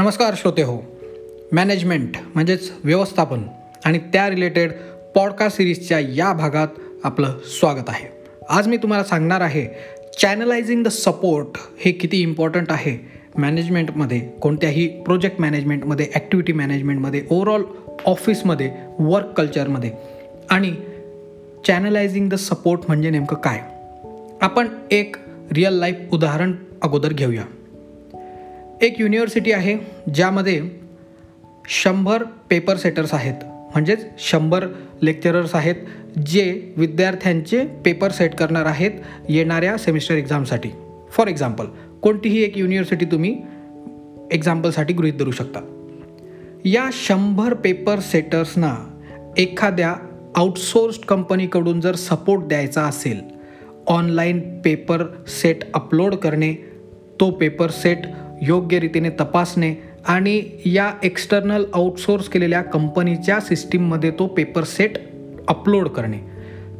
नमस्कार श्रोते हो. मॅनेजमेंट म्हणजेच व्यवस्थापन आणि त्या रिलेटेड पॉडकास्ट सिरीजच्या या भागात आपलं स्वागत आहे. आज मी तुम्हाला सांगणार आहे चॅनलायझिंग द सपोर्ट हे किती इम्पॉर्टंट आहे? मॅनेजमेंटमध्ये कोणत्याही प्रोजेक्ट मॅनेजमेंटमध्ये ॲक्टिव्हिटी मॅनेजमेंटमध्ये ओव्हरऑल ऑफिसमध्ये वर्क कल्चरमध्ये आणि चॅनलायझिंग द सपोर्ट म्हणजे नेमकं काय? आपण एक रिअल लाईफ उदाहरण अगोदर घेऊया. एक युनिव्हर्सिटी आहे ज्यामध्ये शंभर पेपर सेटर्स आहेत. म्हणजेच शंभर लेक्चरर्स आहेत जे विद्यार्थ्यांचे पेपर सेट करणार आहेत येणाऱ्या सेमिस्टर एक्झामसाठी फॉर एक्झाम्पल कोणतीही एक युनिव्हर्सिटी तुम्ही एक्झाम्पलसाठी गृहीत धरू शकता. या शंभर पेपर सेटर्सना एखाद्या आउटसोर्स्ड कंपनीकडून जर सपोर्ट द्यायचा असेल ऑनलाईन पेपर सेट अपलोड करणे तो पेपर सेट योग्य रीतीने तपासणे आणि या एक्स्टर्नल आउटसोर्स केलेल्या कंपनीच्या सिस्टीममध्ये तो पेपर सेट अपलोड करणे.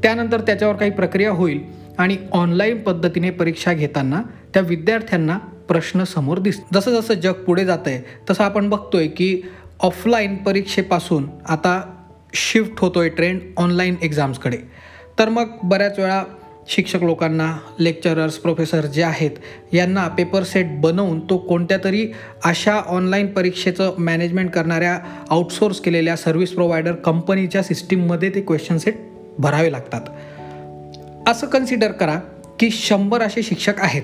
त्यानंतर त्याच्यावर काही प्रक्रिया होईल आणि ऑनलाईन पद्धतीने परीक्षा घेताना त्या विद्यार्थ्यांना प्रश्न समोर दिस जसं जसं जग पुढे जात आहे तसं आपण बघतोय की ऑफलाईन परीक्षेपासून आता शिफ्ट होतोय ट्रेंड ऑनलाईन एक्झाम्सकडे तर मग बऱ्याच वेळा शिक्षक लोकांना लेक्चरर्स प्रोफेसर जे आहेत यांना पेपर सेट बनवून तो कोणत्या तरी अशा ऑनलाईन परीक्षेचं मॅनेजमेंट करणाऱ्या आउटसोर्स केलेल्या सर्व्हिस प्रोव्हायडर कंपनीच्या सिस्टीममध्ये ते क्वेश्चन सेट भरावे लागतात. असं कन्सिडर करा की शंभर असे शिक्षक आहेत.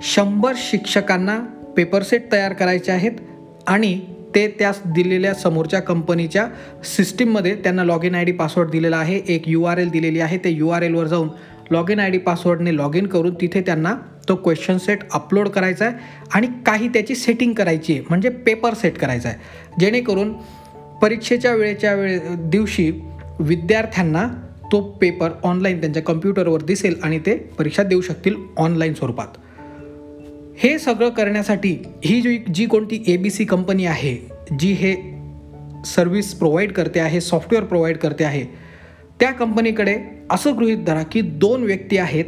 शंभर शिक्षकांना पेपर सेट तयार करायचे आहेत आणि ते त्या दिलेल्या समोरच्या कंपनीच्या सिस्टीममध्ये त्यांना log in I D password दिलेला आहे एक यू आर एल दिलेली आहे ते यू आर एलवर जाऊन लॉग इन आय डी पासवर्डने लॉग इन करून तिथे त्यांना तो क्वेश्चन सेट अपलोड करायचा आहे आणि काही त्याची सेटिंग करायची आहे. म्हणजे पेपर सेट करायचा आहे. जेणेकरून परीक्षेच्या वेळेच्या वेळे दिवशी विद्यार्थ्यांना तो पेपर ऑनलाईन त्यांच्या कम्प्युटरवर दिसेल आणि ते परीक्षा देऊ शकतील ऑनलाईन स्वरूपात. हे सगळं करण्यासाठी ही जी जी कोणती ए बी सी कंपनी आहे जी हे सर्व्हिस प्रोव्हाइड करते आहे सॉफ्टवेअर प्रोव्हाइड करते आहे त्या कंपनीकडे असं गृहीत धरा की दोन व्यक्ती आहेत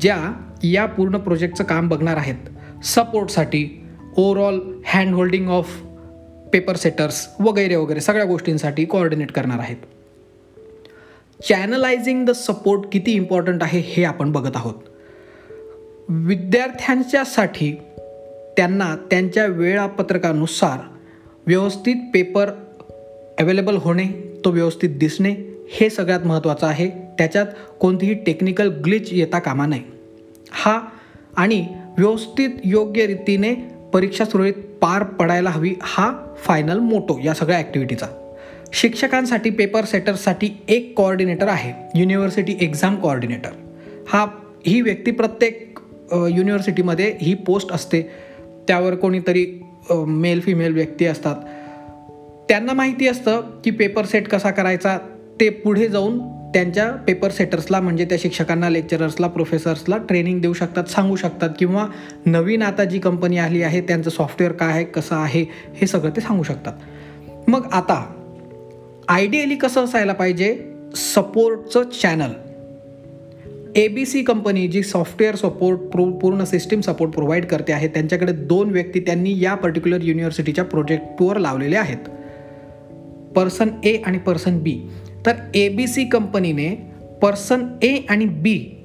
ज्या या पूर्ण प्रोजेक्टचं काम बघणार आहेत. सपोर्टसाठी overall hand holding of paper setters वगैरे वगैरे सगळ्या गोष्टींसाठी कोऑर्डिनेट करणार आहेत. चॅनलायझिंग द सपोर्ट किती इम्पॉर्टंट आहे हे आपण बघत आहोत. विद्यार्थ्यांच्यासाठी त्यांना त्यांच्या वेळापत्रकानुसार व्यवस्थित पेपर अवेलेबल होणे तो व्यवस्थित दिसणे हे सगळ्यात महत्त्वाचं आहे. त्याच्यात कोणतीही टेक्निकल ग्लिच येता कामा नये. हा आणि व्यवस्थित योग्य रीतीने परीक्षा सुरळीत पार पडायला हवी हा फायनल मोटो या सगळ्या ॲक्टिव्हिटीचा शिक्षकांसाठी पेपर सेटर्ससाठी एक कोऑर्डिनेटर आहे युनिव्हर्सिटी एक्झाम कोऑर्डिनेटर हा ही व्यक्ती प्रत्येक युनिव्हर्सिटीमध्ये ही पोस्ट असते. त्यावर कोणीतरी मेल फिमेल व्यक्ती असतात. त्यांना माहिती असतं की पेपर सेट कसा करायचा ते पुढे जाऊन त्यांच्या पेपर सेटर्सला म्हणजे त्या शिक्षकांना लेक्चरर्सला प्रोफेसर्सला ट्रेनिंग देऊ शकतात सांगू शकतात किंवा नवीन आता जी कंपनी आली आहे त्यांचं सॉफ्टवेअर काय आहे कसं आहे हे सगळं ते सांगू शकतात. मग आता आयडियली कसं असायला पाहिजे? सपोर्टचं channel A B C company G software support pro पूर्ण सिस्टीम सपोर्ट प्रोव्हाइड करते आहे त्यांच्याकडे दोन व्यक्ती त्यांनी या पर्टिक्युलर युनिव्हर्सिटीच्या प्रोजेक्टवर लावलेले आहेत. पर्सन ए आणि पर्सन बी तर ए बी सी कंपनीने पर्सन ए आणि बी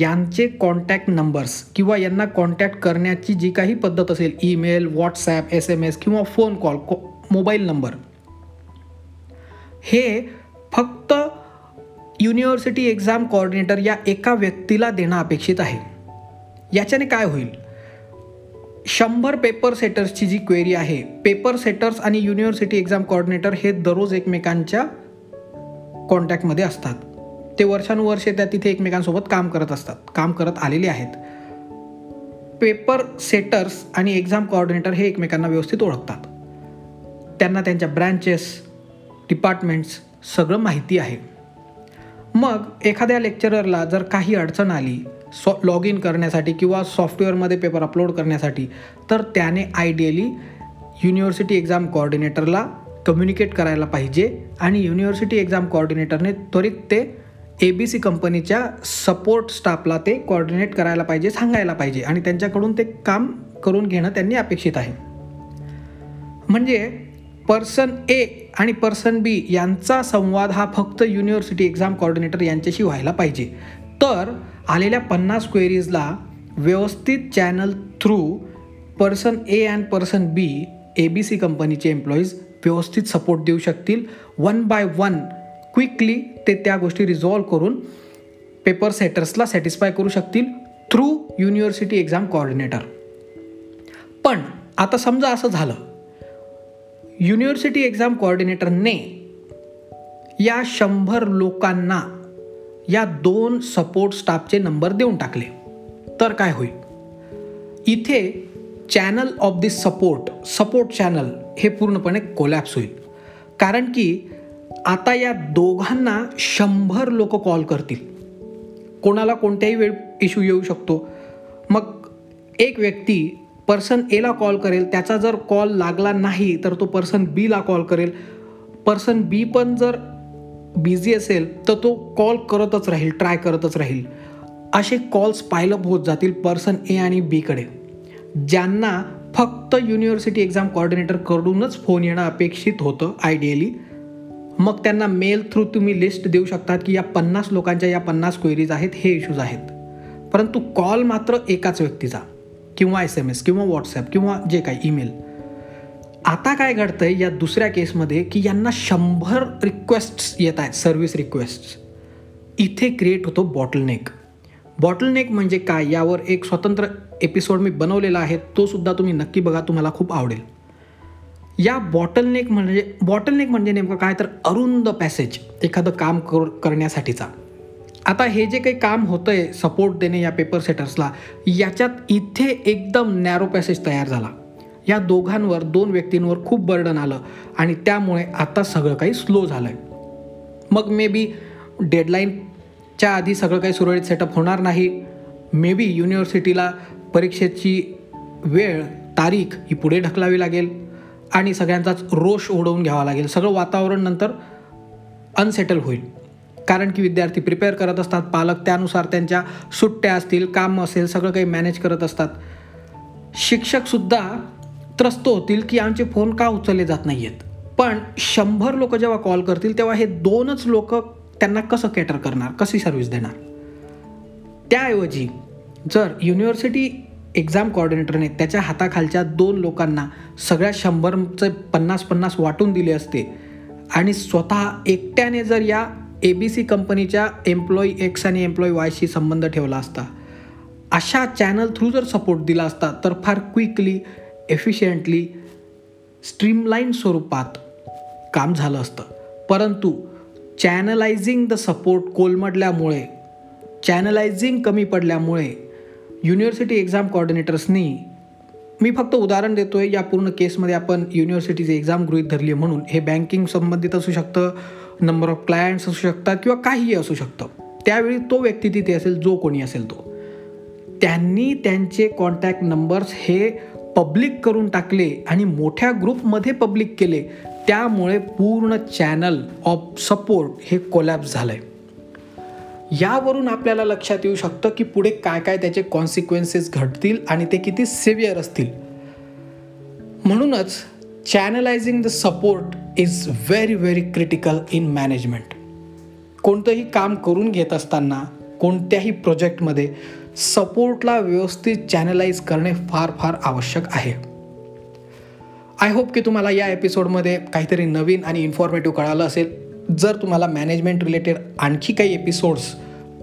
यांचे कॉन्टॅक्ट नंबर्स किंवा यांना कॉन्टॅक्ट करण्याची जी काही पद्धत असेल email WhatsApp S M S किंवा फोन कॉल को मोबाईल नंबर हे फक्त युनिव्हर्सिटी एक्झाम कोऑर्डिनेटर या एका व्यक्तीला देणं अपेक्षित आहे. याच्याने काय होईल? शंभर पेपर सेटर्सची जी क्वेरी आहे पेपर सेटर्स आणि युनिव्हर्सिटी एक्झाम कोऑर्डिनेटर हे दररोज एकमेकांच्या कॉन्टॅक्टमध्ये असतात. ते वर्षानुवर्षे त्या तिथे एकमेकांसोबत काम करत असतात. काम करत आलेले आहेत. पेपर सेटर्स आणि एक्झाम कोऑर्डिनेटर हे एकमेकांना व्यवस्थित ओळखतात. त्यांना त्यांच्या ब्रँचेस डिपार्टमेंट्स सगळं माहिती आहे. मग एखाद्या लेक्चररला जर काही अडचण आली सॉ लॉग इन करण्यासाठी किंवा सॉफ्टवेअरमध्ये पेपर अपलोड करण्यासाठी तर त्याने आयडियली युनिव्हर्सिटी एक्झाम कोऑर्डिनेटरला कम्युनिकेट करायला पाहिजे. आणि युनिव्हर्सिटी एक्झाम कोऑर्डिनेटरने त्वरित ते ए बी सी कंपनीच्या सपोर्ट स्टाफला ते कोऑर्डिनेट करायला पाहिजे सांगायला पाहिजे. आणि त्यांच्याकडून ते काम करून घेणं त्यांनी अपेक्षित आहे. म्हणजे पर्सन ए आणि पर्सन बी यांचा संवाद हा फक्त युनिव्हर्सिटी एक्झाम कॉर्डिनेटर यांच्याशी व्हायला पाहिजे. तर आलेल्या पन्नास क्वेरीजला व्यवस्थित channel through person A and person B A B C कंपनीचे एम्प्लॉईज व्यवस्थित सपोर्ट देऊ शकतील. वन बाय वन क्विकली ते त्या गोष्टी रिझॉल्व करून पेपर सेटर्सला सॅटिस्फाय करू शकतील थ्रू युनिव्हर्सिटी एक्झाम कॉर्डिनेटर पण आता समजा असं झालं. युनिव्हर्सिटी एक्झाम कॉर्डिनेटरने या शंभर लोकांना या दोन सपोर्ट स्टाफचे नंबर देऊन टाकले. तर काय होईल? इथे channel of this support support channel हे पूर्णपणे कोलॅप्स होईल. कारण की आता या दोघांना शंभर लोक कॉल करतील. कोणाला कोणत्याही वेळ इश्यू येऊ शकतो. मग एक व्यक्ती पर्सन एला कॉल करेल त्याचा जर कॉल लागला नाही तर तो पर्सन बीला कॉल करेल. पर्सन बी पण जर बिझी असेल तर तो कॉल करतच राहील ट्राय करतच राहील. असे कॉल्स पायलप होत जातील पर्सन ए आणि बीकडे ज्यांना फक्त युनिव्हर्सिटी एक्झाम कॉर्डिनेटरकडूनच फोन येणं अपेक्षित होतं आयडियली मग त्यांना मेल थ्रू तुम्ही लिस्ट देऊ शकतात की या पन्नास लोकांच्या या पन्नास क्वेरीज आहेत हे इश्यूज आहेत. परंतु कॉल मात्र एकाच व्यक्तीचा किंवा एस एम एस किंवा व्हॉट्सॲप किंवा जे काही ईमेल आता काय घडतंय या दुसऱ्या केसमध्ये की यांना शंभर रिक्वेस्ट्स येत आहेत सर्व्हिस रिक्वेस्ट्स इथे क्रिएट होतो बॉटलनेक बॉटलनेक म्हणजे काय यावर एक स्वतंत्र एपिसोड मी बनवलेला आहे तो सुद्धा तुम्ही नक्की बघा तुम्हाला खूप आवडेल. या बॉटलनेक म्हणजे बॉटलनेक म्हणजे नेमकं काय? तर अरुंद पॅसेज एखादं काम कर करण्यासाठीचा. आता हे जे काही काम होतं आहे सपोर्ट देणे या पेपर सेटर्सला याच्यात इथे एकदम नॅरो पॅसेज तयार झाला. या दोघांवर दोन व्यक्तींवर खूप बर्डन आलं आणि त्यामुळे आता सगळं काही स्लो झालं आहे मग मे बी डेडलाईन च्या आधी सगळं काही सुरळीत सेटअप होणार नाही. मे बी युनिव्हर्सिटीला परीक्षेची वेळ तारीख ही पुढे ढकलावी लागेल आणि सगळ्यांचाच रोष ओढवून घ्यावा लागेल. सगळं वातावरण नंतर अनसेटल होईल. कारण की विद्यार्थी प्रिपेअर करत असतात पालक त्यानुसार त्यांच्या सुट्ट्या असतील काम असेल सगळं काही मॅनेज करत असतात. शिक्षकसुद्धा त्रस्त होतील की आमचे फोन का उचलले जात नाही आहेत पण शंभर लोक जेव्हा कॉल करतील तेव्हा हे दोनच लोक त्यांना कसं कॅटर करणार? कशी सर्व्हिस देणार? त्याऐवजी जर युनिव्हर्सिटी एक्झाम कॉर्डिनेटरने त्याच्या हाताखालच्या दोन लोकांना सगळ्या शंभरचे पन्नास पन्नास वाटून दिले असते आणि स्वतः एकट्याने जर या ए बी सी कंपनीच्या एम्प्लॉई एक्स आणि एम्प्लॉई वायशी संबंध ठेवला असता अशा चॅनल थ्रू जर सपोर्ट दिला असता तर फार क्विकली एफिशियंटली स्ट्रीमलाईन स्वरूपात काम झालं असतं. परंतु चॅनलायझिंग द सपोर्ट कोलमडल्यामुळे चॅनलायझिंग कमी पडल्यामुळे युनिव्हर्सिटी एक्झाम कॉर्डिनेटर्सनी मी फक्त उदाहरण देतो आहे या पूर्ण केसमध्ये आपण युनिव्हर्सिटीची एक्झाम गृहीत धरली म्हणून. हे बँकिंग संबंधित असू शकतं नंबर ऑफ क्लायंट्स असू शकतात किंवा काहीही असू शकतं. त्यावेळी तो व्यक्ती तिथे असेल जो कोणी असेल तो. त्यांनी त्यांचे कॉन्टॅक्ट नंबर्स हे पब्लिक करून टाकले आणि मोठ्या ग्रुपमध्ये पब्लिक केले. त्यामुळे पूर्ण चॅनल ऑफ सपोर्ट हे कोलॅप्स झालं आहे यावरून आपल्याला लक्षात येऊ शकतं की पुढे काय काय त्याचे कॉन्सिक्वेन्सेस घडतील आणि ते किती सिव्हिअर असतील. म्हणूनच channelising the support is very very critical in management कोणतंही काम करून घेत असताना कोणत्याही प्रोजेक्टमध्ये सपोर्टला व्यवस्थित चॅनलाइज करणे फार फार आवश्यक आहे. आय होप की तुम्हाला या एपिसोडमध्ये काहीतरी नवीन आणि इन्फॉर्मेटिव्ह कळालं असेल. जर तुम्हाला मॅनेजमेंट रिलेटेड आणखी काही एपिसोड्स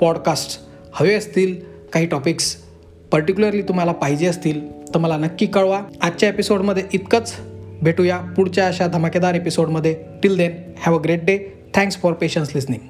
पॉडकास्ट हवे असतील काही टॉपिक्स पर्टिक्युलरली तुम्हाला पाहिजे असतील तर मला नक्की कळवा. आजच्या एपिसोडमध्ये इतकंच. भेटूया पुढच्या अशा धमाकेदार एपिसोडमध्ये till then have a great day thanks for patience listening